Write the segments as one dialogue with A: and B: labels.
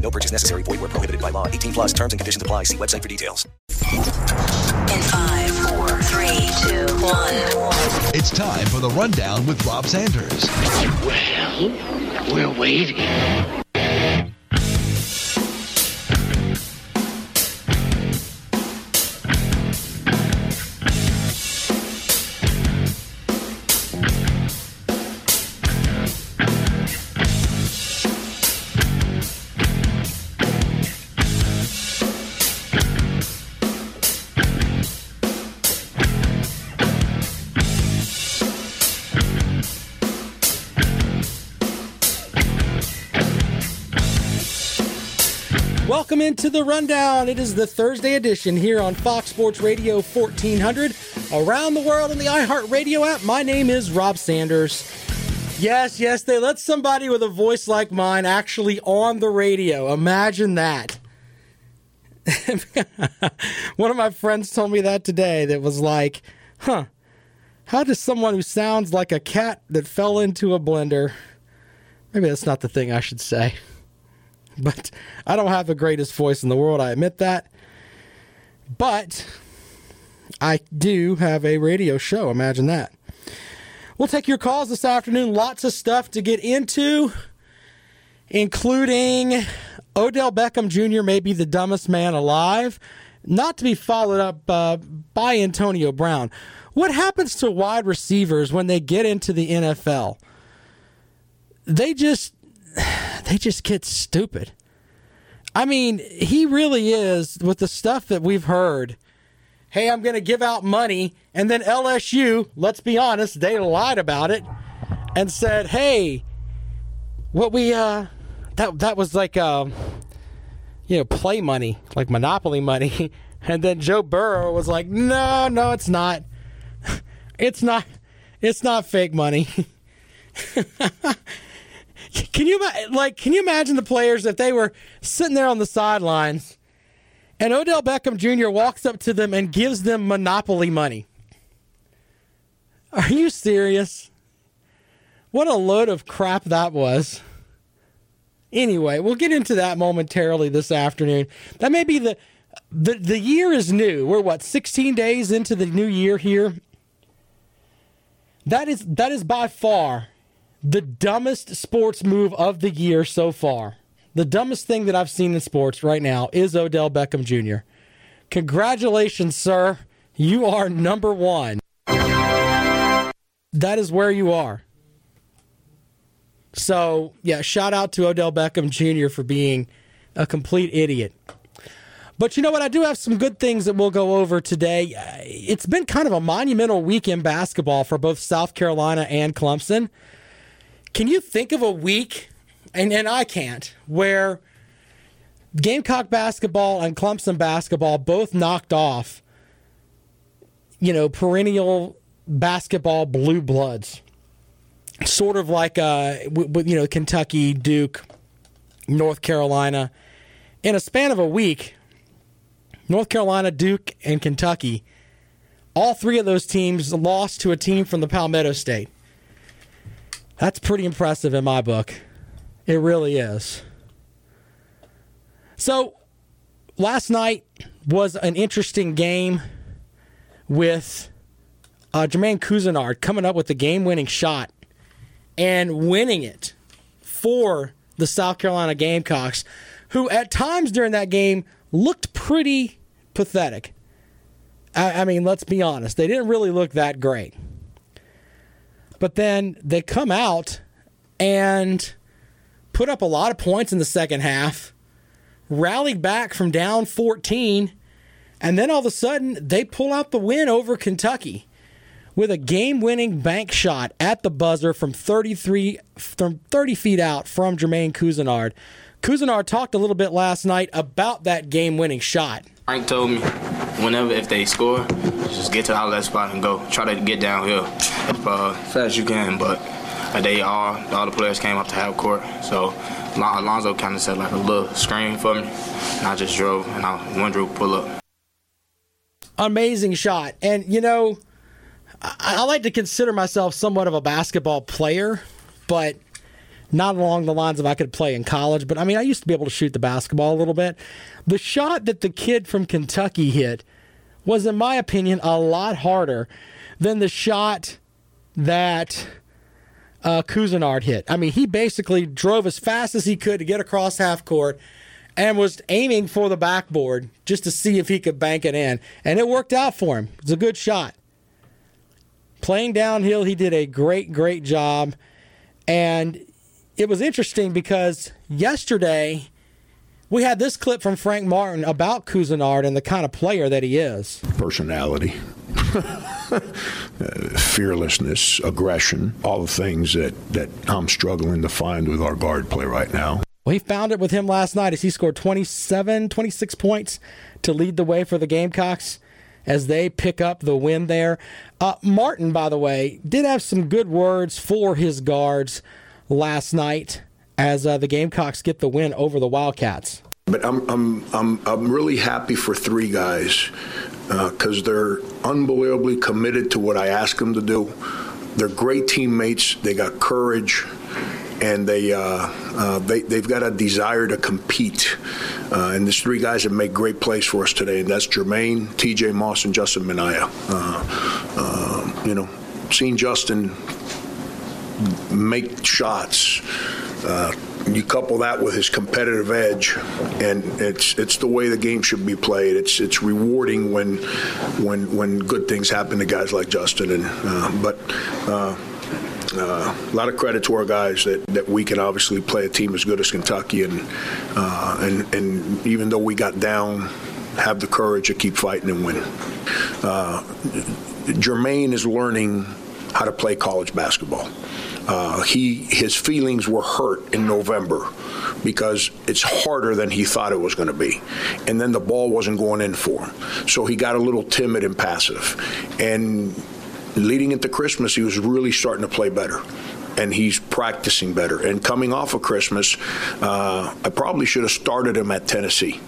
A: No purchase necessary. Void where prohibited by law. 18 plus terms and conditions apply. See website for details.
B: In five, four, three, two, one.
C: It's time for the rundown with Rob Sanders.
D: Well, we're waiting.
E: Welcome into the rundown. It is the Thursday edition here on Fox Sports Radio 1400 around the world on the iHeartRadio app. My name is Rob Sanders. Yes, yes, they let somebody with a voice like mine actually on the radio. Imagine that. One of my friends told me that today that was like, huh, how does someone who sounds like a cat that fell into a blender? Maybe that's not the thing I should say but I don't have the greatest voice in the world. I admit that. But I do have a radio show. Imagine that. We'll take your calls this afternoon. Lots of stuff to get into, including Odell Beckham Jr. may be the dumbest man alive, not to be followed up uh, by Antonio Brown. What happens to wide receivers when they get into the NFL? They just they just get stupid. I mean, he really is with the stuff that we've heard. Hey, I'm going to give out money. And then LSU, let's be honest, they lied about it and said, hey, what we, uh, that, that was like, uh, you know, play money, like monopoly money. And then Joe Burrow was like, no, no, it's not. It's not, it's not fake money. Can you like? Can you imagine the players if they were sitting there on the sidelines, and Odell Beckham Jr. walks up to them and gives them monopoly money? Are you serious? What a load of crap that was. Anyway, we'll get into that momentarily this afternoon. That may be the the the year is new. We're what 16 days into the new year here. That is that is by far the dumbest sports move of the year so far. The dumbest thing that I've seen in sports right now is Odell Beckham Jr. Congratulations, sir. You are number one. That is where you are. So, yeah, shout out to Odell Beckham Jr. for being a complete idiot. But you know what? I do have some good things that we'll go over today. It's been kind of a monumental week in basketball for both South Carolina and Clemson. Can you think of a week, and, and I can't, where Gamecock basketball and Clemson basketball both knocked off, you know, perennial basketball blue bloods? Sort of like, uh, you know, Kentucky, Duke, North Carolina. In a span of a week, North Carolina, Duke, and Kentucky, all three of those teams lost to a team from the Palmetto State. That's pretty impressive in my book. It really is. So, last night was an interesting game with uh, Jermaine Couisnard coming up with the game winning shot and winning it for the South Carolina Gamecocks, who at times during that game looked pretty pathetic. I, I mean, let's be honest, they didn't really look that great. But then they come out and put up a lot of points in the second half, rallied back from down 14, and then all of a sudden they pull out the win over Kentucky with a game-winning bank shot at the buzzer from 33 from 30 feet out from Jermaine Couisnard. Couisnard talked a little bit last night about that game-winning shot.
F: Frank told me, whenever if they score, just get to the outlet spot and go. Try to get downhill as fast as you can. But they all, all the players came up to half court, so Alonzo kind of set like a little screen for me, and I just drove and I one drew pull up.
E: Amazing shot, and you know, I, I like to consider myself somewhat of a basketball player, but not along the lines of I could play in college, but I mean, I used to be able to shoot the basketball a little bit. The shot that the kid from Kentucky hit was, in my opinion, a lot harder than the shot that uh, Couisnard hit. I mean, he basically drove as fast as he could to get across half court and was aiming for the backboard just to see if he could bank it in. And it worked out for him. It was a good shot. Playing downhill, he did a great, great job. And it was interesting because yesterday we had this clip from Frank Martin about Couisnard and the kind of player that he is.
G: Personality, fearlessness, aggression, all the things that, that I'm struggling to find with our guard play right now.
E: Well, he found it with him last night as he scored 27, 26 points to lead the way for the Gamecocks as they pick up the win there. Uh, Martin, by the way, did have some good words for his guards last night as uh, the Gamecocks get the win over the Wildcats.
G: But I'm I'm I'm I'm really happy for three guys because uh, they're unbelievably committed to what I ask them to do. They're great teammates. They got courage, and they uh, uh, they they've got a desire to compete. Uh, and there's three guys that make great plays for us today, and that's Jermaine, T.J. Moss, and Justin Minaya. Uh, you know, seeing Justin make shots. Uh, you couple that with his competitive edge, and it's it's the way the game should be played. It's it's rewarding when when when good things happen to guys like Justin. And uh, but uh, uh, a lot of credit to our guys that, that we can obviously play a team as good as Kentucky, and uh, and and even though we got down, have the courage to keep fighting and win. Uh, Jermaine is learning how to play college basketball. Uh, he his feelings were hurt in November because it's harder than he thought it was going to be, and then the ball wasn't going in for him, so he got a little timid and passive, and leading into Christmas he was really starting to play better and he's practicing better. And coming off of Christmas, uh, I probably should have started him at Tennessee.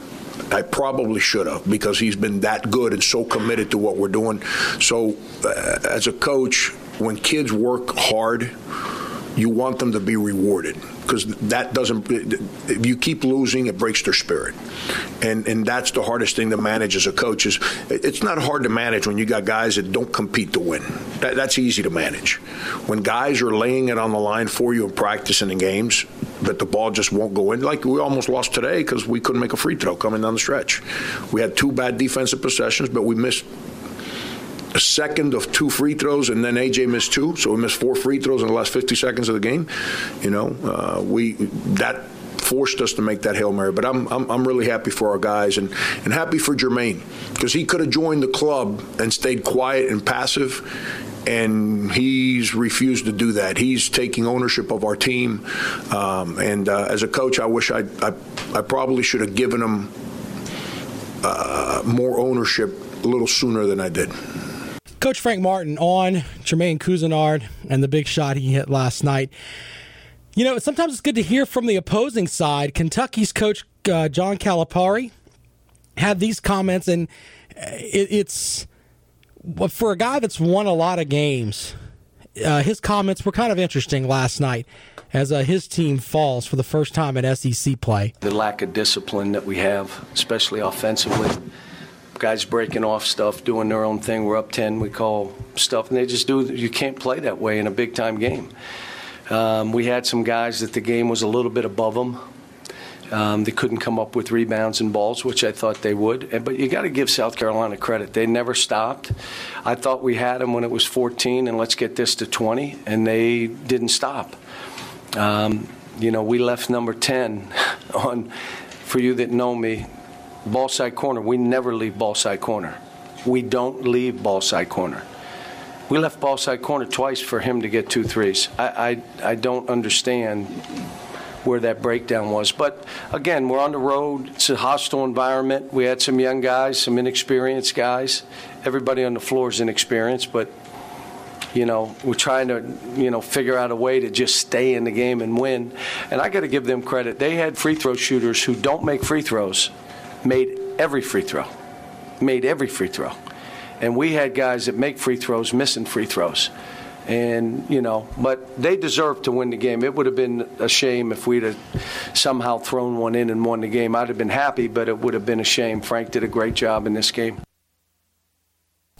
G: I probably should have because he's been that good and so committed to what we're doing. So, uh, as a coach, when kids work hard, you want them to be rewarded because that doesn't if you keep losing it breaks their spirit. And and that's the hardest thing to manage as a coach is it's not hard to manage when you got guys that don't compete to win. That, that's easy to manage. When guys are laying it on the line for you in practice and in games but the ball just won't go in like we almost lost today because we couldn't make a free throw coming down the stretch. We had two bad defensive possessions but we missed second of two free throws, and then AJ missed two, so we missed four free throws in the last 50 seconds of the game. You know, uh, we that forced us to make that hail mary. But I'm I'm, I'm really happy for our guys and and happy for Jermaine because he could have joined the club and stayed quiet and passive. And he's refused to do that. He's taking ownership of our team. Um, and uh, as a coach, I wish I, I, I probably should have given him uh, more ownership a little sooner than I did.
E: Coach Frank Martin on Jermaine Couisnard and the big shot he hit last night. You know, sometimes it's good to hear from the opposing side. Kentucky's coach uh, John Calipari had these comments, and it, it's for a guy that's won a lot of games. Uh, his comments were kind of interesting last night as uh, his team falls for the first time in SEC play.
H: The lack of discipline that we have, especially offensively guys breaking off stuff, doing their own thing. We're up 10, we call stuff, and they just do. You can't play that way in a big time game. Um, we had some guys that the game was a little bit above them. Um, they couldn't come up with rebounds and balls, which I thought they would. But you got to give South Carolina credit. They never stopped. I thought we had them when it was 14, and let's get this to 20, and they didn't stop. Um, you know, we left number 10 on, for you that know me, ball side corner. We never leave ball side corner. We don't leave ball side corner. We left ball side corner twice for him to get two threes. I, I, I don't understand where that breakdown was. But again, we're on the road. It's a hostile environment. We had some young guys, some inexperienced guys. Everybody on the floor is inexperienced, but you know, we're trying to, you know, figure out a way to just stay in the game and win. And I got to give them credit. They had free throw shooters who don't make free throws, made every free throw, made every free throw. And we had guys that make free throws missing free throws. And, you know, but they deserved to win the game. It would have been a shame if we'd have somehow thrown one in and won the game. I'd have been happy, but it would have been a shame. Frank did a great job in this game.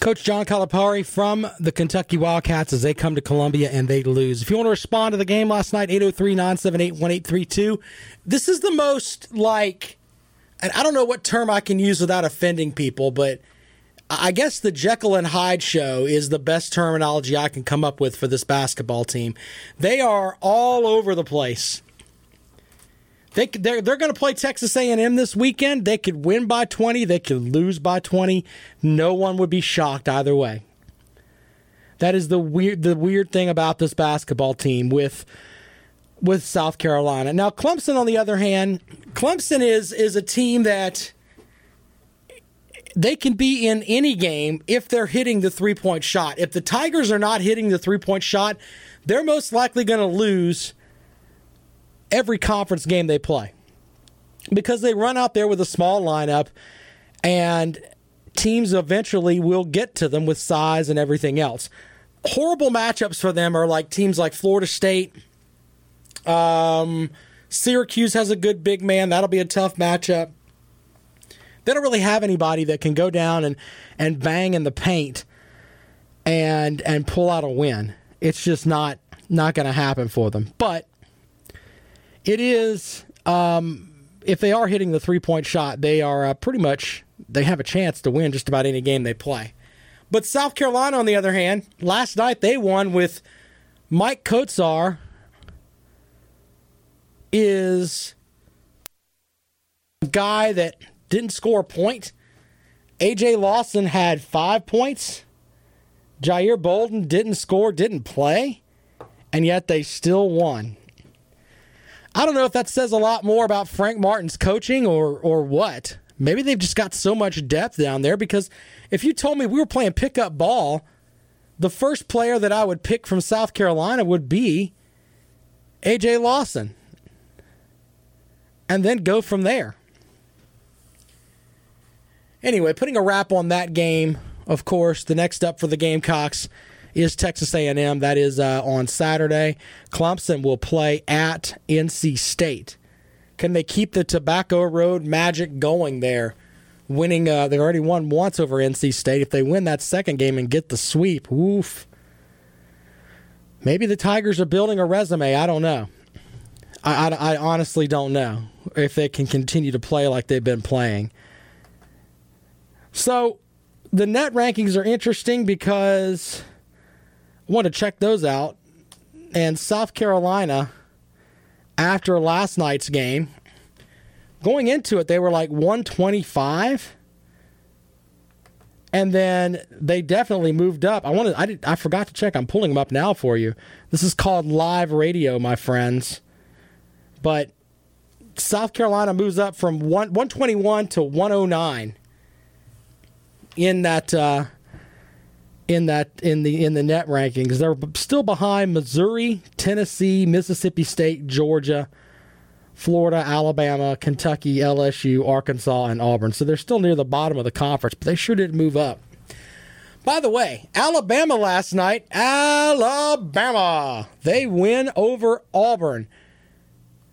E: Coach John Calipari from the Kentucky Wildcats as they come to Columbia and they lose. If you want to respond to the game last night, 803 978 1832. This is the most like, and I don't know what term I can use without offending people, but I guess the Jekyll and Hyde show is the best terminology I can come up with for this basketball team. They are all over the place. They they're, they're going to play Texas A&M this weekend. They could win by 20, they could lose by 20. No one would be shocked either way. That is the weird the weird thing about this basketball team with with South Carolina. Now Clemson on the other hand, Clemson is is a team that they can be in any game if they're hitting the three point shot. If the Tigers are not hitting the three point shot, they're most likely going to lose every conference game they play because they run out there with a small lineup and teams eventually will get to them with size and everything else. Horrible matchups for them are like teams like Florida State. Um, Syracuse has a good big man. That'll be a tough matchup. They don't really have anybody that can go down and, and bang in the paint and and pull out a win. It's just not not going to happen for them. But it is um, if they are hitting the three point shot, they are uh, pretty much they have a chance to win just about any game they play. But South Carolina, on the other hand, last night they won with Maik Kotsar is a guy that didn't score a point. AJ Lawson had five points. Jair Bolden didn't score, didn't play, and yet they still won. I don't know if that says a lot more about Frank Martin's coaching or or what. Maybe they've just got so much depth down there because if you told me we were playing pickup ball, the first player that I would pick from South Carolina would be AJ Lawson. And then go from there. Anyway, putting a wrap on that game, of course, the next up for the Gamecocks is Texas A&M. That is uh, on Saturday. Clemson will play at NC State. Can they keep the Tobacco Road magic going there? Winning, uh, they already won once over NC State. If they win that second game and get the sweep, woof. Maybe the Tigers are building a resume. I don't know. I, I, I honestly don't know if they can continue to play like they've been playing. So the net rankings are interesting because I want to check those out. And South Carolina, after last night's game, going into it, they were like 125. And then they definitely moved up. I wanted I did I forgot to check. I'm pulling them up now for you. This is called live radio, my friends. But South Carolina moves up from one, 121 to 109 in that uh, in that in the in the net rankings. They're still behind Missouri, Tennessee, Mississippi State, Georgia, Florida, Alabama, Kentucky, LSU, Arkansas, and Auburn. So they're still near the bottom of the conference, but they sure did move up. By the way, Alabama last night, Alabama, they win over Auburn,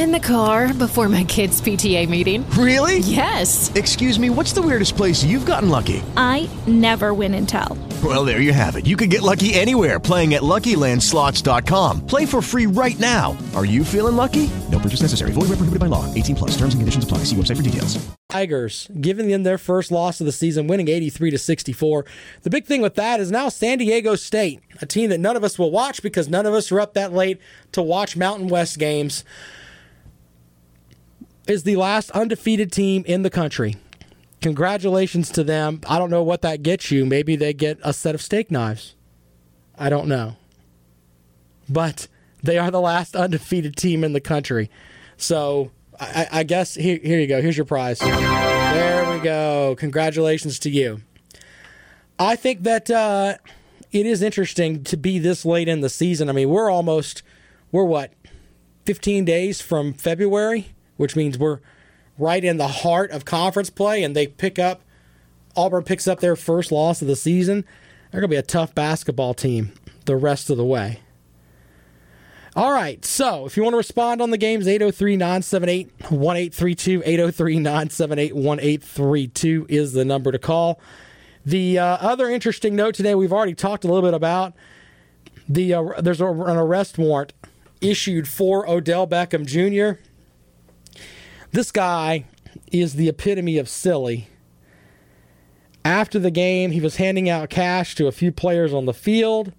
I: In the car before my kids' PTA meeting.
J: Really?
I: Yes.
J: Excuse me, what's the weirdest place you've gotten lucky?
K: I never win and tell.
J: Well, there you have it. You can get lucky anywhere playing at LuckyLandSlots.com. Play for free right now. Are you feeling lucky? No purchase necessary. Void where prohibited by law. 18 plus. Terms and conditions apply. See website for details.
E: Tigers giving them their first loss of the season, winning 83 to 64. The big thing with that is now San Diego State, a team that none of us will watch because none of us are up that late to watch Mountain West games. Is the last undefeated team in the country. Congratulations to them. I don't know what that gets you. Maybe they get a set of steak knives. I don't know. But they are the last undefeated team in the country. So I, I guess here, here you go. Here's your prize. There we go. Congratulations to you. I think that uh, it is interesting to be this late in the season. I mean, we're almost, we're what, 15 days from February, which means we're right in the heart of conference play, and they pick up, Auburn picks up their first loss of the season. They're going to be a tough basketball team the rest of the way. All right, so if you want to respond on the games, 803 978 1832, 803 978 1832 is the number to call. The uh, other interesting note today, we've already talked a little bit about the uh, there's a, an arrest warrant issued for Odell Beckham Jr. This guy is the epitome of silly. After the game, he was handing out cash to a few players on the field.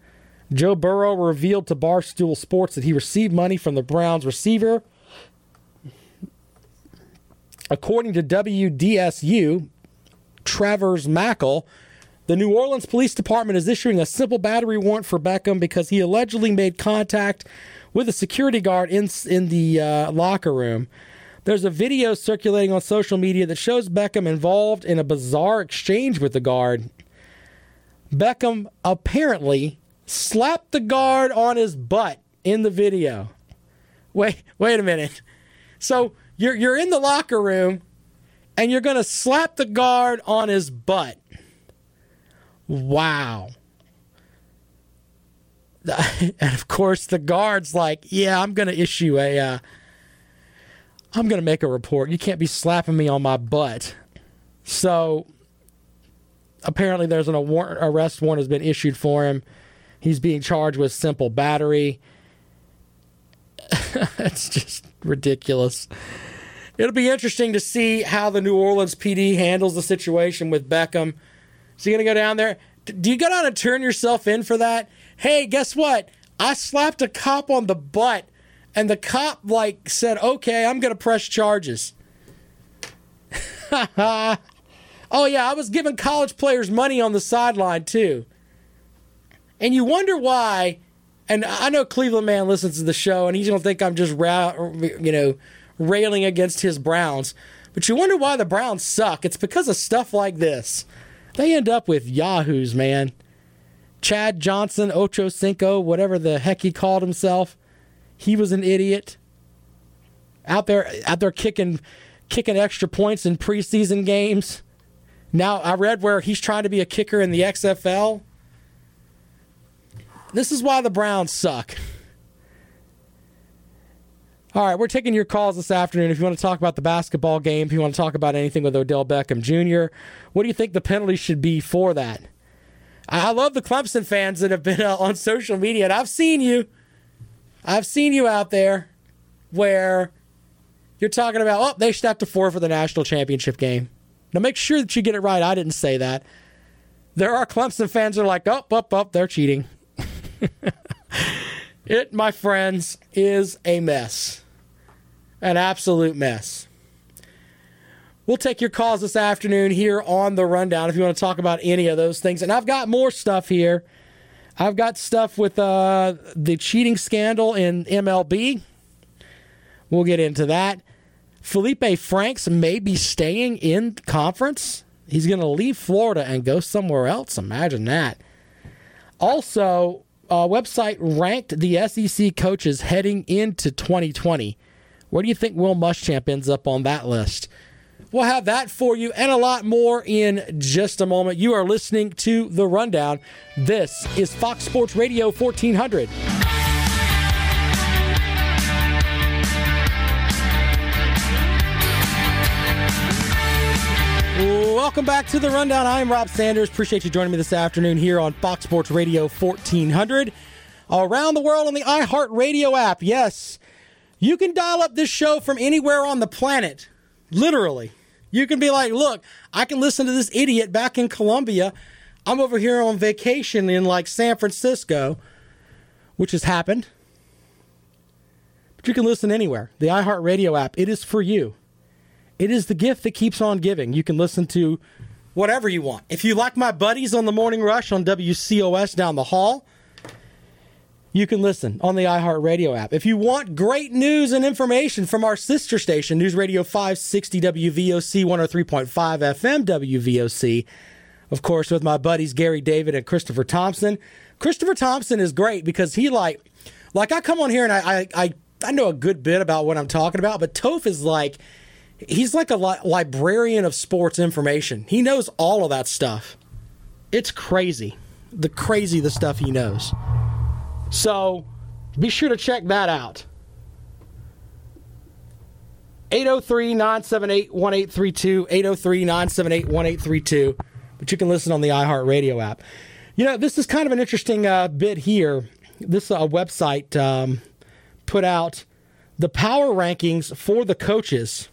E: Joe Burrow revealed to Barstool Sports that he received money from the Browns receiver. According to WDSU, Travers Mackel, the New Orleans Police Department is issuing a simple battery warrant for Beckham because he allegedly made contact with a security guard in, in the uh, locker room. There's a video circulating on social media that shows Beckham involved in a bizarre exchange with the guard. Beckham apparently slapped the guard on his butt in the video. Wait, wait a minute. So you're you're in the locker room and you're going to slap the guard on his butt. Wow. And of course the guard's like, "Yeah, I'm going to issue a uh, I'm going to make a report. You can't be slapping me on my butt." So apparently there's an arrest warrant has been issued for him. He's being charged with simple battery. it's just ridiculous. It'll be interesting to see how the New Orleans PD handles the situation with Beckham. Is he going to go down there? Do you go down and turn yourself in for that? Hey, guess what? I slapped a cop on the butt, and the cop like said, "Okay, I'm to press charges." oh yeah, I was giving college players money on the sideline too. And you wonder why. And I know Cleveland man listens to the show, and he's gonna think I'm just ra- you know railing against his Browns. But you wonder why the Browns suck. It's because of stuff like this. They end up with yahoos, man. Chad Johnson, Ocho Cinco, whatever the heck he called himself. He was an idiot. Out there, out there kicking, kicking extra points in preseason games. Now I read where he's trying to be a kicker in the XFL. This is why the Browns suck. All right, we're taking your calls this afternoon. If you want to talk about the basketball game, if you want to talk about anything with Odell Beckham Jr., what do you think the penalty should be for that? I love the Clemson fans that have been uh, on social media, and I've seen you. I've seen you out there where you're talking about, oh, they have to for the national championship game. Now make sure that you get it right. I didn't say that. There are Clemson fans that are like, oh, up, up, they're cheating. it, my friends, is a mess. An absolute mess. We'll take your calls this afternoon here on the rundown if you want to talk about any of those things. And I've got more stuff here. I've got stuff with uh, the cheating scandal in MLB. We'll get into that. Felipe Franks may be staying in conference. He's going to leave Florida and go somewhere else. Imagine that. Also, website ranked the SEC coaches heading into 2020. Where do you think Will Muschamp ends up on that list? We'll have that for you and a lot more in just a moment. You are listening to The Rundown. This is Fox Sports Radio 1400. Welcome back to the Rundown. I'm Rob Sanders. Appreciate you joining me this afternoon here on Fox Sports Radio 1400. Around the world on the iHeartRadio app. Yes, you can dial up this show from anywhere on the planet. Literally. You can be like, look, I can listen to this idiot back in Columbia. I'm over here on vacation in like San Francisco, which has happened. But you can listen anywhere. The iHeartRadio app, it is for you. It is the gift that keeps on giving. You can listen to whatever you want. If you like my buddies on the Morning Rush on WCOS down the hall, you can listen on the iHeartRadio app. If you want great news and information from our sister station, News Radio 560 WVOC 103.5 FM WVOC, of course, with my buddies Gary David and Christopher Thompson. Christopher Thompson is great because he like, like I come on here and I, I, I, know a good bit about what I'm talking about, but Toph is like, he's like a li- librarian of sports information. He knows all of that stuff. It's crazy, the crazy the stuff he knows. So be sure to check that out. 803 978 1832. 803 978 1832. But you can listen on the iHeartRadio app. You know, this is kind of an interesting uh, bit here. This uh, website um, put out the power rankings for the coaches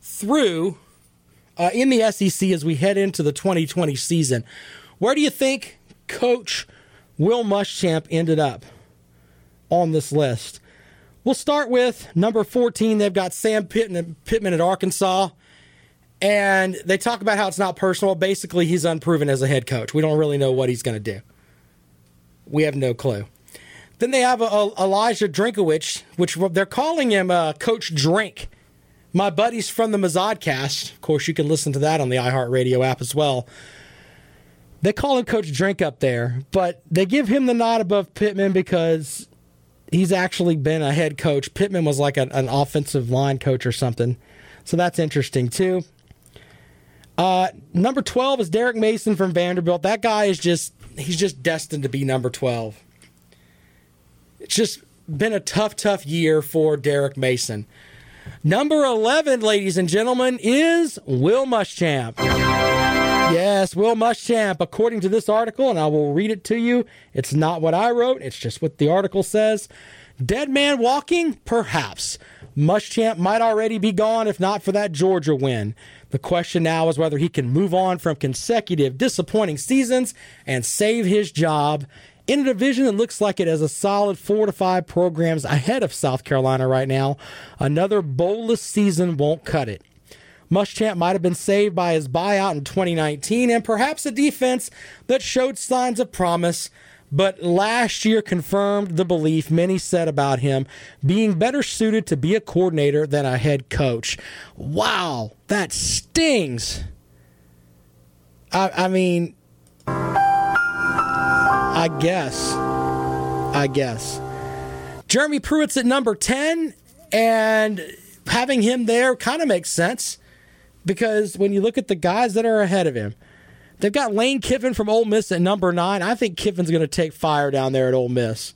E: through uh, in the SEC as we head into the 2020 season. Where do you think Coach Will Muschamp ended up on this list? We'll start with number 14. They've got Sam Pittman, Pittman at Arkansas. And they talk about how it's not personal. Basically, he's unproven as a head coach. We don't really know what he's going to do. We have no clue. Then they have a, a Eliah Drinkwitz, which they're calling him uh, Coach Drink. My buddies from the Mazodcast, of course, you can listen to that on the iHeartRadio app as well. They call him Coach Drink up there, but they give him the nod above Pittman because he's actually been a head coach. Pittman was like a, an offensive line coach or something. So that's interesting too. Uh, number 12 is Derek Mason from Vanderbilt. That guy is just, he's just destined to be number 12. It's just been a tough, tough year for Derek Mason. Number 11, ladies and gentlemen, is Will Muschamp. Yes, Will Muschamp, according to this article, and I will read it to you. It's not what I wrote, it's just what the article says. Dead man walking? Perhaps. Muschamp might already be gone if not for that Georgia win. The question now is whether he can move on from consecutive disappointing seasons and save his job in a division that looks like it has a solid four to five programs ahead of South Carolina right now. Another bowlless season won't cut it. Muschamp might have been saved by his buyout in 2019 and perhaps a defense that showed signs of promise, but last year confirmed the belief many said about him being better suited to be a coordinator than a head coach. Wow, that stings. I, I mean, I guess. I guess. Jeremy Pruitt's at number 10, and having him there kind of makes sense because when you look at the guys that are ahead of him, they've got Lane Kiffin from Ole Miss at number nine. I think Kiffin's going to take fire down there at Ole Miss.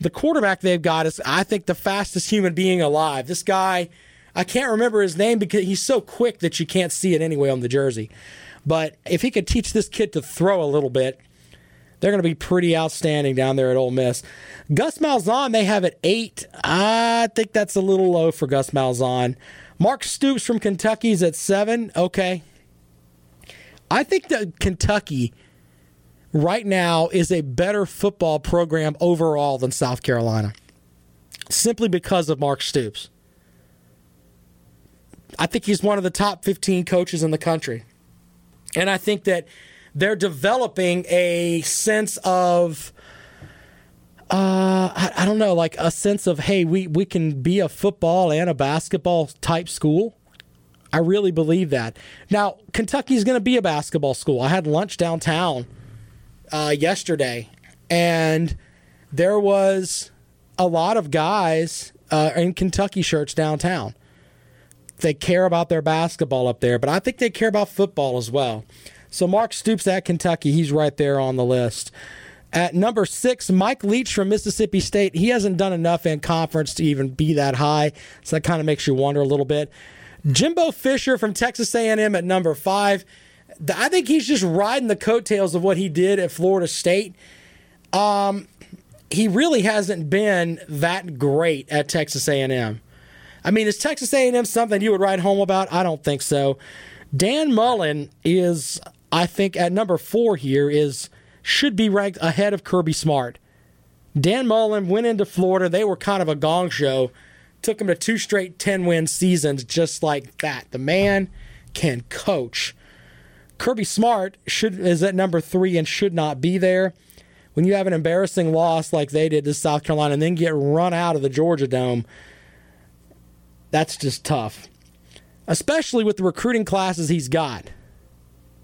E: The quarterback they've got is, I think, the fastest human being alive. This guy, I can't remember his name because he's so quick that you can't see it anyway on the jersey. But if he could teach this kid to throw a little bit, they're going to be pretty outstanding down there at Ole Miss. Gus Malzahn, they have at eight. I think that's a little low for Gus Malzahn. Mark Stoops from Kentucky is at seven. Okay. I think that Kentucky right now is a better football program overall than South Carolina simply because of Mark Stoops. I think he's one of the top 15 coaches in the country. And I think that they're developing a sense of uh, I, I, don't know, like a sense of, hey, we, we can be a football and a basketball type school. I really believe that. Now, Kentucky's going to be a basketball school. I had lunch downtown uh, yesterday, and there was a lot of guys uh, in Kentucky shirts downtown. They care about their basketball up there, but I think they care about football as well. So Mark Stoops at Kentucky, he's right there on the list. At number six, Mike Leach from Mississippi State. He hasn't done enough in conference to even be that high, so that kind of makes you wonder a little bit. Jimbo Fisher from Texas A&M at number five. I think he's just riding the coattails of what he did at Florida State. Um, he really hasn't been that great at Texas A&M. I mean, is Texas A&M something you would write home about? I don't think so. Dan Mullen is, I think, at number four here is should be ranked ahead of Kirby Smart. Dan Mullen went into Florida. They were kind of a gong show took him to two straight 10 win seasons just like that. The man can coach. Kirby Smart should is at number three and should not be there. When you have an embarrassing loss like they did to South Carolina and then get run out of the Georgia Dome, that's just tough. Especially with the recruiting classes he's got.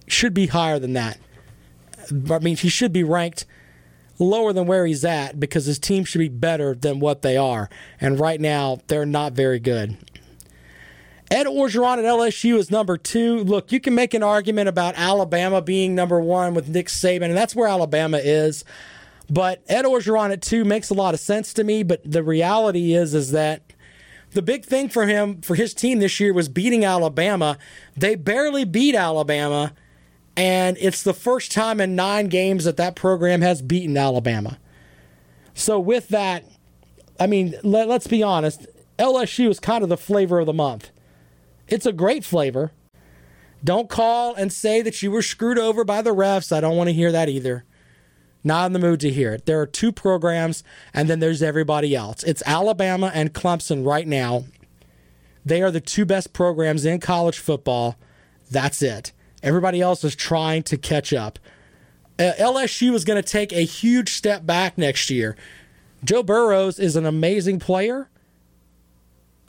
E: Should be higher than that. I mean, he should be ranked lower than where he's at because his team should be better than what they are. And right now, they're not very good. Ed Orgeron at LSU is number two. Look, you can make an argument about Alabama being number one with Nick Saban, and that's where Alabama is. But Ed Orgeron at two makes a lot of sense to me. But the reality is, is that the big thing for him, for his team this year, was beating Alabama. They barely beat Alabama, and it's the first time in nine games that that program has beaten Alabama. So with that, I mean, let, us be honest. LSU is kind of the flavor of the month. It's a great flavor. Don't call and say that you were screwed over by the refs. I don't want to hear that either. Not in the mood to hear it. There are two programs, and then there's everybody else. It's Alabama and Clemson right now. They are the two best programs in college football. That's it. Everybody else is trying to catch up. Uh, LSU is going to take a huge step back next year. Joe Burrows is an amazing player,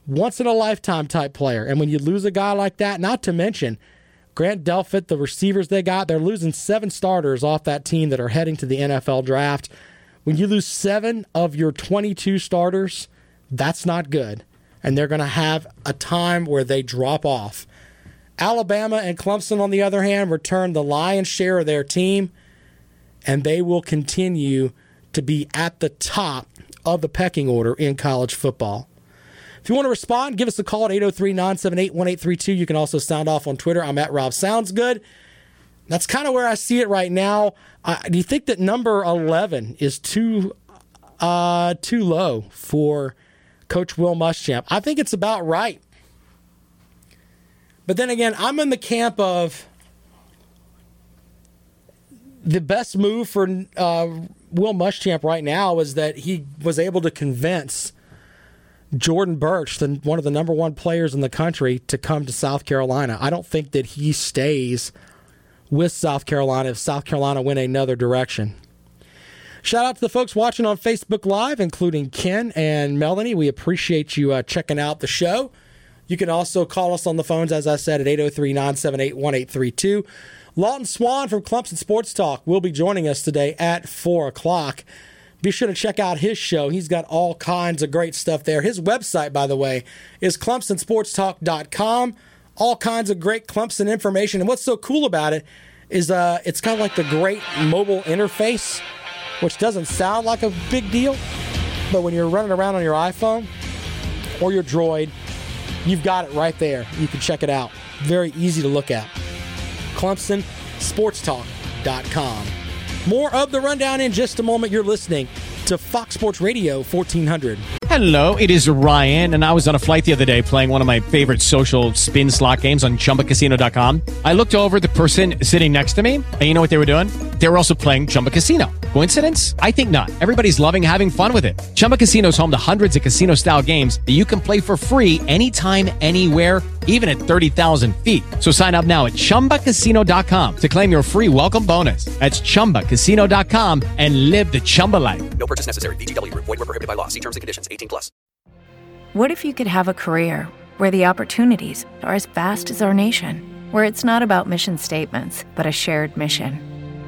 E: once in a lifetime type player. And when you lose a guy like that, not to mention Grant Delpit, the receivers they got, they're losing seven starters off that team that are heading to the NFL draft. When you lose seven of your 22 starters, that's not good. And they're going to have a time where they drop off. Alabama and Clemson, on the other hand, return the lion's share of their team, and they will continue to be at the top of the pecking order in college football. If you want to respond, give us a call at 803 978 1832. You can also sound off on Twitter. I'm at Rob Sounds Good. That's kind of where I see it right now. Uh, do you think that number 11 is too uh, too low for Coach Will Muschamp? I think it's about right. But then again, I'm in the camp of the best move for uh, Will Muschamp right now is that he was able to convince Jordan Burch, the, one of the number one players in the country, to come to South Carolina. I don't think that he stays with South Carolina if South Carolina went another direction. Shout out to the folks watching on Facebook Live, including Ken and Melanie. We appreciate you uh, checking out the show. You can also call us on the phones, as I said, at 803 978 1832. Lawton Swan from Clemson Sports Talk will be joining us today at 4 o'clock. Be sure to check out his show. He's got all kinds of great stuff there. His website, by the way, is clemsonsportstalk.com. All kinds of great Clemson information. And what's so cool about it is uh, it's kind of like the great mobile interface, which doesn't sound like a big deal, but when you're running around on your iPhone or your Droid, you've got it right there. You can check it out. Very easy to look at. ClemsonSportsTalk.com. More of the rundown in just a moment. You're listening to Fox Sports Radio 1400.
L: Hello, it is Ryan, and I was on a flight the other day playing one of my favorite social spin slot games on chumbacasino.com. I looked over the person sitting next to me, and you know what they were doing? They were also playing Chumba Casino. Coincidence? I think not. Everybody's loving having fun with it. Chumba Casino is home to hundreds of casino style games that you can play for free anytime, anywhere, even at 30,000 feet. So sign up now at chumbacasino.com to claim your free welcome bonus. That's chumbacasino.com and live the Chumba life.
A: No purchase necessary. VGW Group. Void were prohibited by law. See terms and conditions. 18 plus.
M: What if you could have a career where the opportunities are as vast as our nation, where it's not about mission statements, but a shared mission?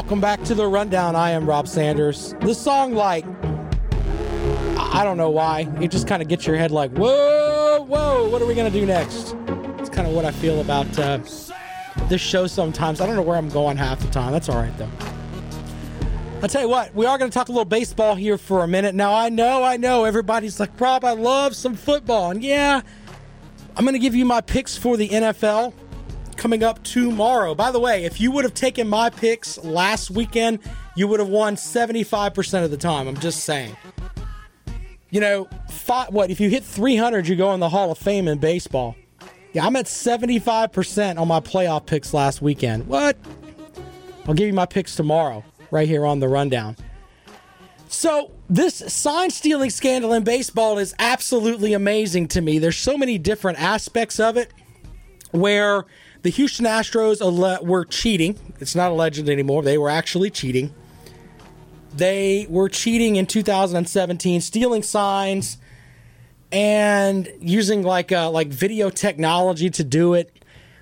E: Welcome back to the rundown. I am Rob Sanders. The song, like, I don't know why, it just kind of gets your head like, whoa, whoa, what are we gonna do next? It's kind of what I feel about uh, this show sometimes. I don't know where I'm going half the time. That's all right though. I'll tell you what, we are going to talk a little baseball here for a minute. Now, I know, I know, everybody's like, Rob, I love some football. And yeah, I'm going to give you my picks for the NFL coming up tomorrow. By the way, if you would have taken my picks last weekend, you would have won 75% of the time. I'm just saying. You know, five, what, if you hit 300, you go in the Hall of Fame in baseball. Yeah, I'm at 75% on my playoff picks last weekend. What? I'll give you my picks tomorrow, right here on the rundown. So, this sign stealing scandal in baseball is absolutely amazing to me. There's so many different aspects of it where the Houston Astros alle- were cheating. It's not a legend anymore. They were actually cheating. They were cheating in 2017, stealing signs and using like uh, like video technology to do it.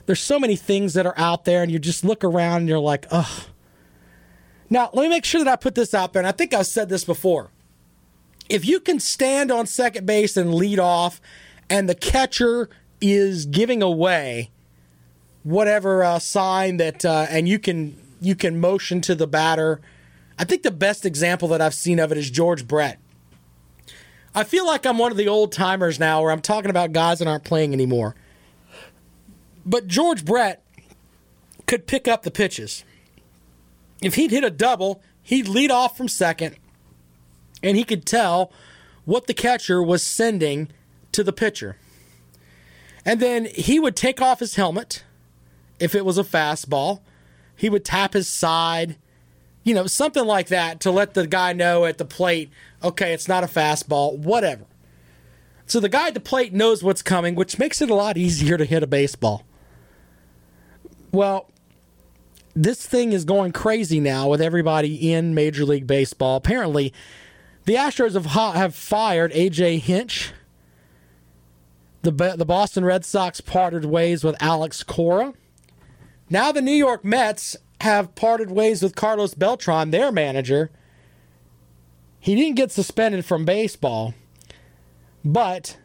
E: There's so many things that are out there, and you just look around and you're like, ugh. Now, let me make sure that I put this out there, and I think I've said this before. If you can stand on second base and lead off, and the catcher is giving away whatever uh, sign that, uh, and you can you can motion to the batter. I think the best example that I've seen of it is George Brett. I feel like I'm one of the old timers now, where I'm talking about guys that aren't playing anymore. But George Brett could pick up the pitches. If he'd hit a double, he'd lead off from second, and he could tell what the catcher was sending to the pitcher. And then he would take off his helmet if it was a fastball. He would tap his side, you know, something like that to let the guy know at the plate, okay, it's not a fastball, whatever. So the guy at the plate knows what's coming, which makes it a lot easier to hit a baseball. Well, this thing is going crazy now with everybody in Major League Baseball. Apparently, the Astros have have fired AJ Hinch. The the Boston Red Sox parted ways with Alex Cora. Now the New York Mets have parted ways with Carlos Beltran, their manager. He didn't get suspended from baseball, but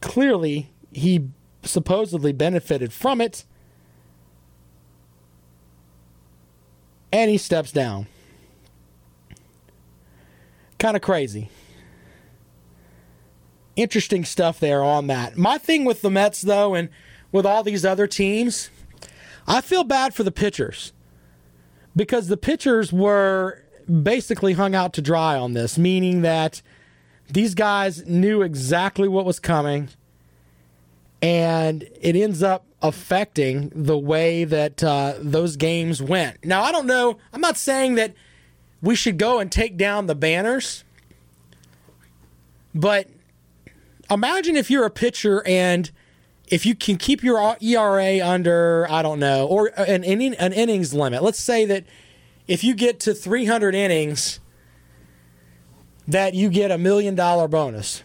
E: clearly he supposedly benefited from it. And he steps down. Kind of crazy. Interesting stuff there on that. My thing with the Mets, though, and with all these other teams, I feel bad for the pitchers because the pitchers were basically hung out to dry on this, meaning that these guys knew exactly what was coming and it ends up affecting the way that uh, those games went. Now, I don't know, I'm not saying that we should go and take down the banners, but imagine if you're a pitcher and if you can keep your ERA under, I don't know, or an, inning, an innings limit. Let's say that if you get to 300 innings, that you get a million dollar bonus,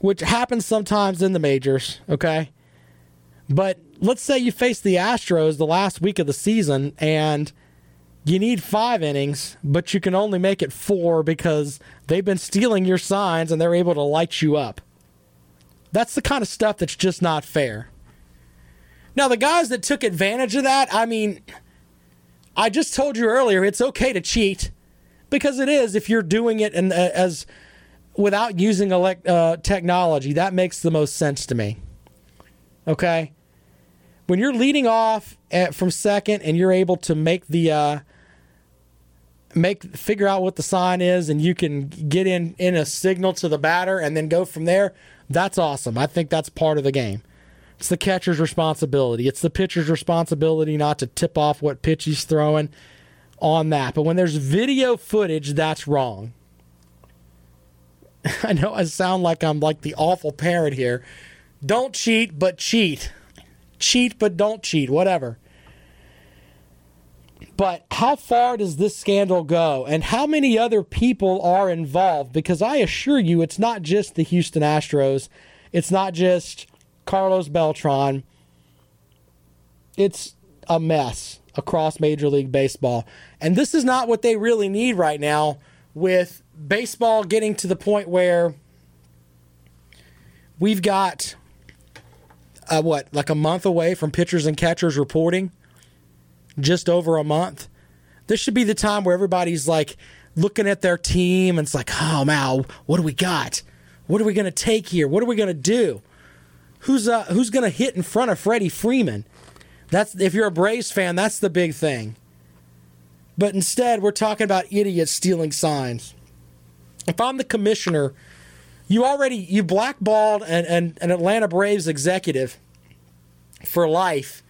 E: which happens sometimes in the majors, okay? But let's say you face the Astros the last week of the season and you need five innings, but you can only make it four because they've been stealing your signs and they're able to light you up. That's the kind of stuff that's just not fair. Now, the guys that took advantage of that, I mean, I just told you earlier, it's okay to cheat because it is if you're doing it and uh, as without using elect, uh, technology. That makes the most sense to me. Okay, when you're leading off at, from second and you're able to make the uh, make figure out what the sign is and you can get in in a signal to the batter and then go from there. That's awesome. I think that's part of the game. It's the catcher's responsibility. It's the pitcher's responsibility not to tip off what pitch he's throwing on that. But when there's video footage, that's wrong. I know I sound like I'm like the awful parent here. Don't cheat, but cheat. Cheat, but don't cheat. Whatever. But how far does this scandal go? And how many other people are involved? Because I assure you, it's not just the Houston Astros. It's not just Carlos Beltran. It's a mess across Major League Baseball. And this is not what they really need right now with baseball getting to the point where we've got uh, what, like a month away from pitchers and catchers reporting? Just over a month. This should be the time where everybody's like looking at their team and it's like, oh man, what do we got? What are we going to take here? What are we going to do? Who's uh, who's going to hit in front of Freddie Freeman? That's if you're a Braves fan, that's the big thing. But instead, we're talking about idiots stealing signs. If I'm the commissioner, you already you blackballed an, an, an Atlanta Braves executive for life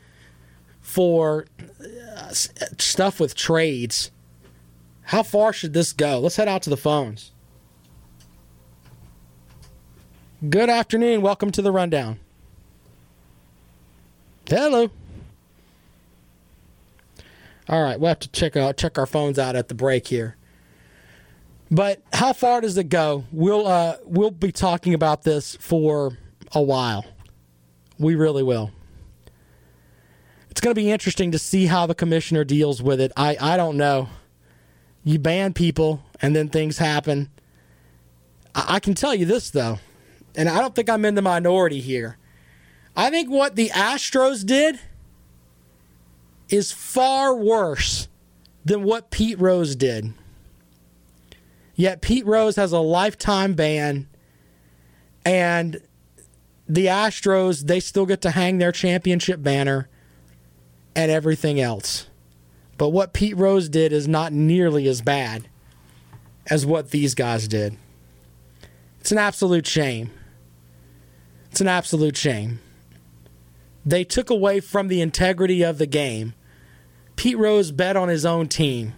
E: for uh, stuff with trades. How far should this go? Let's head out to the phones. Good afternoon. Welcome to the rundown. Hello. All right, we'll have to check out check our phones out at the break here. But how far does it go? We'll uh, we'll be talking about this for a while. We really will. It's going to be interesting to see how the commissioner deals with it. I, I don't know. You ban people and then things happen. I, I can tell you this though, and I don't think I'm in the minority here. I think what the Astros did is far worse than what Pete Rose did. Yet Pete Rose has a lifetime ban, and the Astros, they still get to hang their championship banner and everything else. But what Pete Rose did is not nearly as bad as what these guys did. It's an absolute shame. It's an absolute shame. They took away from the integrity of the game. Pete Rose bet on his own team.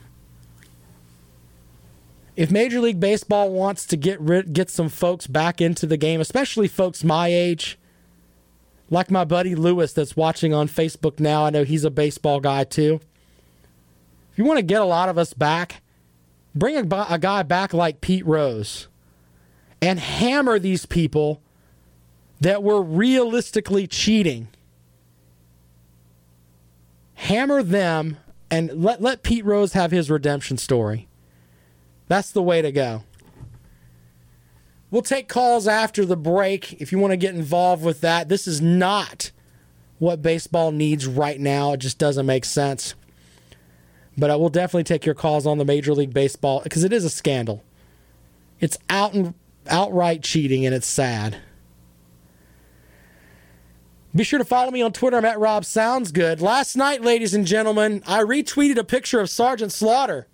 E: If Major League Baseball wants to get rid, get some folks back into the game, especially folks my age, like my buddy Lewis that's watching on Facebook now, I know he's a baseball guy too. If you want to get a lot of us back, bring a, a guy back like Pete Rose and hammer these people that were realistically cheating. Hammer them and let, let Pete Rose have his redemption story. That's the way to go. We'll take calls after the break if you want to get involved with that. This is not what baseball needs right now. It just doesn't make sense. But I will definitely take your calls on the Major League Baseball because it is a scandal. It's out and outright cheating and it's sad. Be sure to follow me on Twitter. I'm at Rob Sounds Good. Last night, ladies and gentlemen, I retweeted a picture of Sergeant Slaughter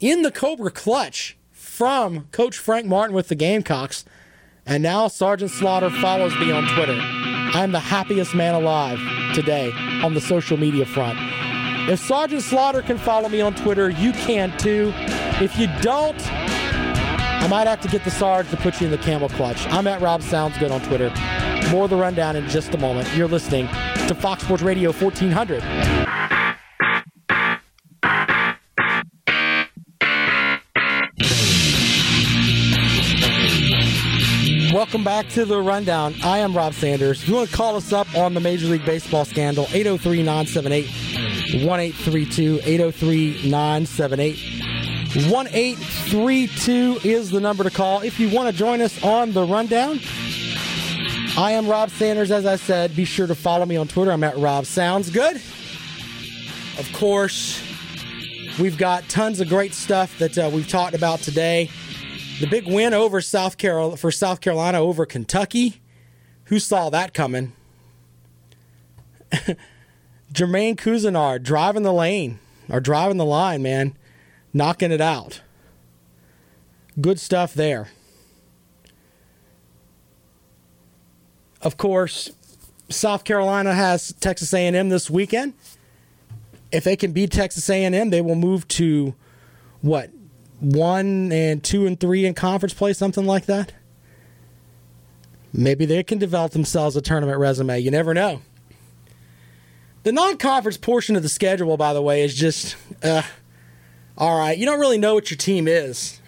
E: in the Cobra clutch from Coach Frank Martin with the Gamecocks. And now Sergeant Slaughter follows me on Twitter. I'm the happiest man alive today on the social media front. If Sergeant Slaughter can follow me on Twitter, you can too. If you don't, I might have to get the Sarge to put you in the camel clutch. I'm at Rob Sounds Good on Twitter. More of the rundown in just a moment. You're listening to Fox Sports Radio 1400. Welcome back to the rundown. I am Rob Sanders. If you want to call us up on the Major League Baseball scandal, 803 978 1832. 803 978 1832 is the number to call. If you want to join us on the rundown, I am Rob Sanders. As I said, be sure to follow me on Twitter. I'm at Rob Sounds Good. Of course, we've got tons of great stuff that uh, we've talked about today. The big win over South Carolina for South Carolina over Kentucky. Who saw that coming? Jermaine Couisnard driving the lane or driving the line, man, knocking it out. Good stuff there. Of course, South Carolina has Texas A&M this weekend. If they can beat Texas A&M, they will move to what one and two and three in conference play, something like that. Maybe they can develop themselves a tournament resume. You never know. The non-conference portion of the schedule, by the way, is just uh, all right. You don't really know what your team is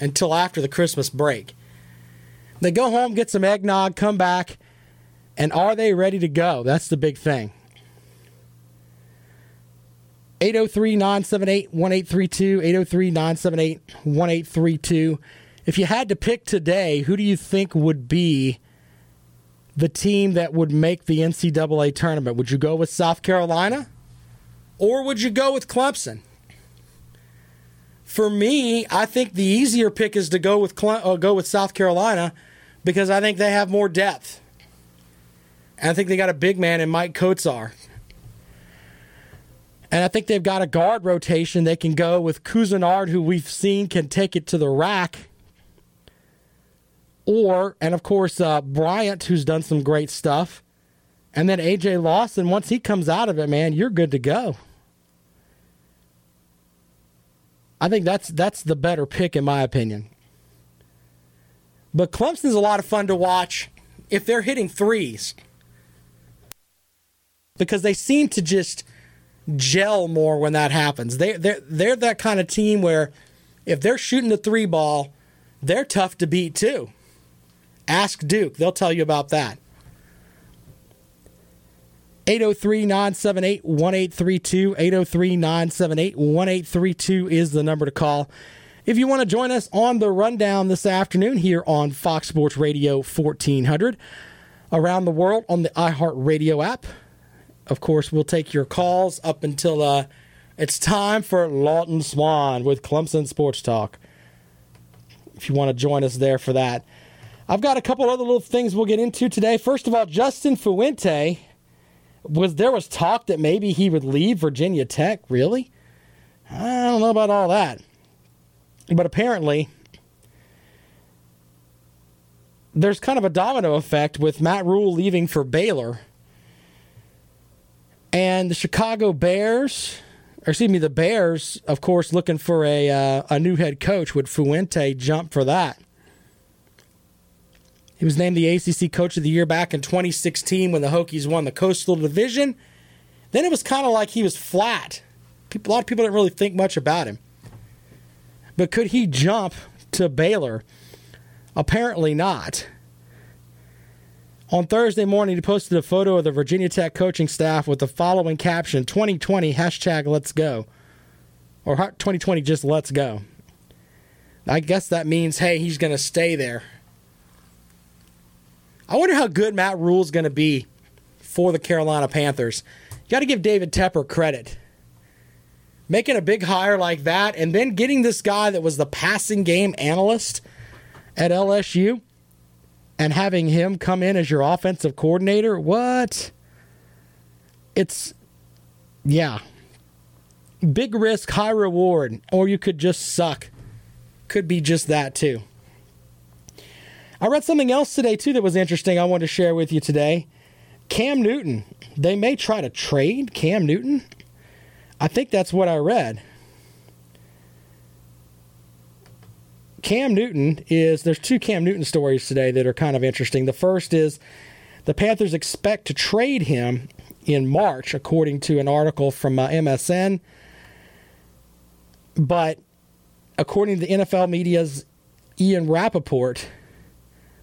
E: until after the Christmas break. They go home, get some eggnog, come back, and are they ready to go? That's the big thing. 803 978 1832. 803 978 1832. If you had to pick today, who do you think would be the team that would make the NCAA tournament? Would you go with South Carolina or would you go with Clemson? For me, I think the easier pick is to go with Cle- uh, go with South Carolina because I think they have more depth. And I think they got a big man in Maik Kotsar. And I think they've got a guard rotation. They can go with Couisnard, who we've seen can take it to the rack. Or, and of course, uh, Bryant, who's done some great stuff. And then AJ Lawson, once he comes out of it, man, you're good to go. I think that's that's the better pick in my opinion. But Clemson's a lot of fun to watch if they're hitting threes. Because they seem to just gel more when that happens. They they're they're that kind of team where if they're shooting the three ball, they're tough to beat too. Ask Duke, they'll tell you about that. 803 978 1832. 803 978 1832 is the number to call. If you want to join us on the rundown this afternoon here on Fox Sports Radio 1400, around the world on the iHeartRadio app. Of course, we'll take your calls up until uh, it's time for Lawton Swan with Clemson Sports Talk. If you want to join us there for that. I've got a couple other little things we'll get into today. First of all, Justin Fuente was there was talk that maybe he would leave Virginia Tech. Really? I don't know about all that. But apparently, there's kind of a domino effect with Matt Rhule leaving for Baylor. And the Chicago Bears, or excuse me, the Bears, of course, looking for a, uh, a new head coach. Would Fuente jump for that? He was named the ACC Coach of the Year back in 2016 when the Hokies won the Coastal Division. Then it was kind of like he was flat. People, a lot of people didn't really think much about him. But could he jump to Baylor? Apparently not. On Thursday morning, he posted a photo of the Virginia Tech coaching staff with the following caption 2020 hashtag let's go. Or 2020 just let's go. I guess that means, hey, he's going to stay there. I wonder how good Matt Rhule's going to be for the Carolina Panthers. You got to give David Tepper credit. Making a big hire like that and then getting this guy that was the passing game analyst at LSU and having him come in as your offensive coordinator. What? It's, yeah. Big risk, high reward. Or you could just suck. Could be just that too. I read something else today, too, that was interesting I wanted to share with you today. Cam Newton. They may try to trade Cam Newton. I think that's what I read. Cam Newton is, there's two Cam Newton stories today that are kind of interesting. The first is the Panthers expect to trade him in March, according to an article from uh, MSN. But according to the NFL media's Ian Rapoport,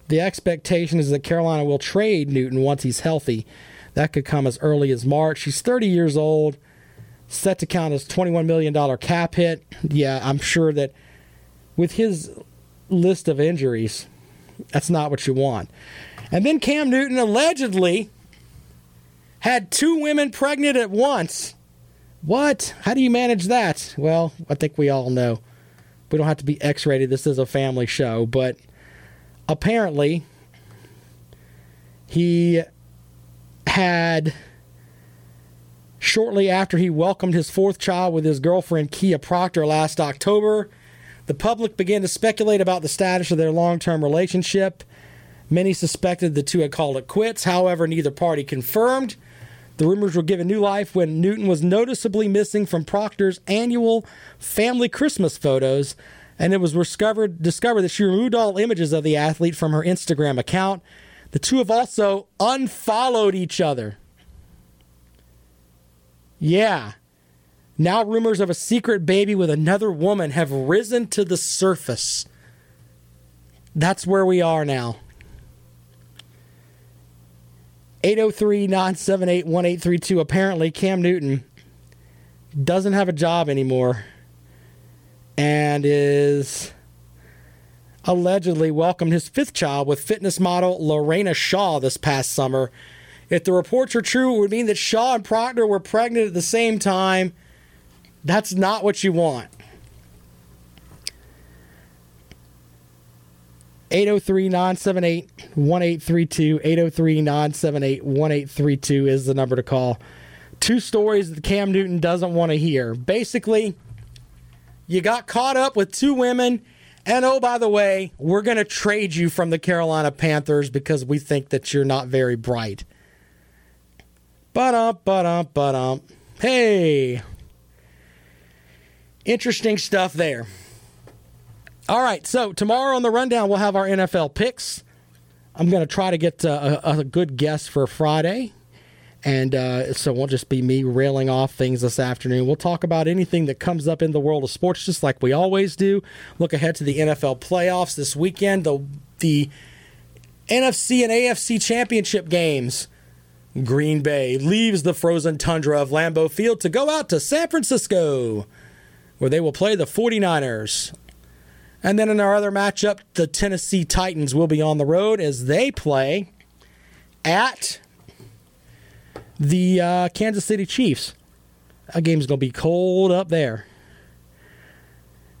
E: the expectation is that Carolina will trade Newton once he's healthy. That could come as early as March. He's 30 years old, set to count as $21 million cap hit. Yeah, I'm sure that with his list of injuries, that's not what you want. And then Cam Newton allegedly had two women pregnant at once. What? How do you manage that? Well, I think we all know. We don't have to be X rated. This is a family show, but apparently he had shortly after he welcomed his fourth child with his girlfriend Kia Proctor last October, the public began to speculate about the status of their long-term relationship. Many suspected the two had called it quits. However, neither party confirmed. The rumors were given new life when Newton was noticeably missing from Proctor's annual family Christmas photos and it was discovered discovered that she removed all images of the athlete from her Instagram account. The two have also unfollowed each other. Yeah. Now rumors of a secret baby with another woman have risen to the surface. That's where we are now. 803 978 1832. Apparently, Cam Newton doesn't have a job anymore and is allegedly welcomed his fifth child with fitness model La Reina Shaw this past summer. If the reports are true, it would mean that Shaw and Proctor were pregnant at the same time. That's not what you want. 803-978-1832 803-978-1832 is the number to call. Two stories that cam newton doesn't want to hear. Basically you got caught up with two women and oh by the way we're going to trade you from the carolina panthers because we think that you're not very bright. But up but up but up hey Interesting stuff there. All right, so tomorrow on the rundown, we'll have our NFL picks. I'm going to try to get uh, a, a, good guess for Friday. And uh, so it won't just be me railing off things this afternoon. We'll talk about anything that comes up in the world of sports, just like we always do. Look ahead to the NFL playoffs this weekend, the, the NFC and AFC championship games. Green Bay leaves the frozen tundra of Lambeau Field to go out to San Francisco, where they will play the 49ers. And then in our other matchup, the Tennessee Titans will be on the road as they play at the uh, Kansas City Chiefs. That game's going to be cold up there.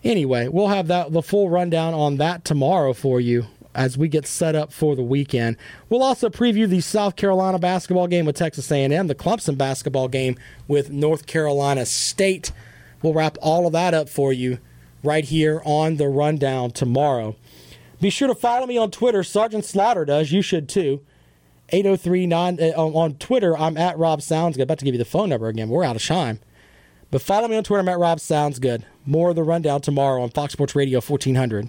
E: Anyway, we'll have that the full rundown on that tomorrow for you as we get set up for the weekend. We'll also preview the South Carolina basketball game with Texas A&M, the Clemson basketball game with North Carolina State. We'll wrap all of that up for you right here on the rundown tomorrow. Be sure to follow me on Twitter. Sergeant Slaughter does. You should too. 8039 uh, on Twitter. I'm at Rob Sounds Good. About to give you the phone number again. We're out of time. But follow me on Twitter. I'm at Rob Sounds Good. More of the rundown tomorrow on Fox Sports Radio 1400.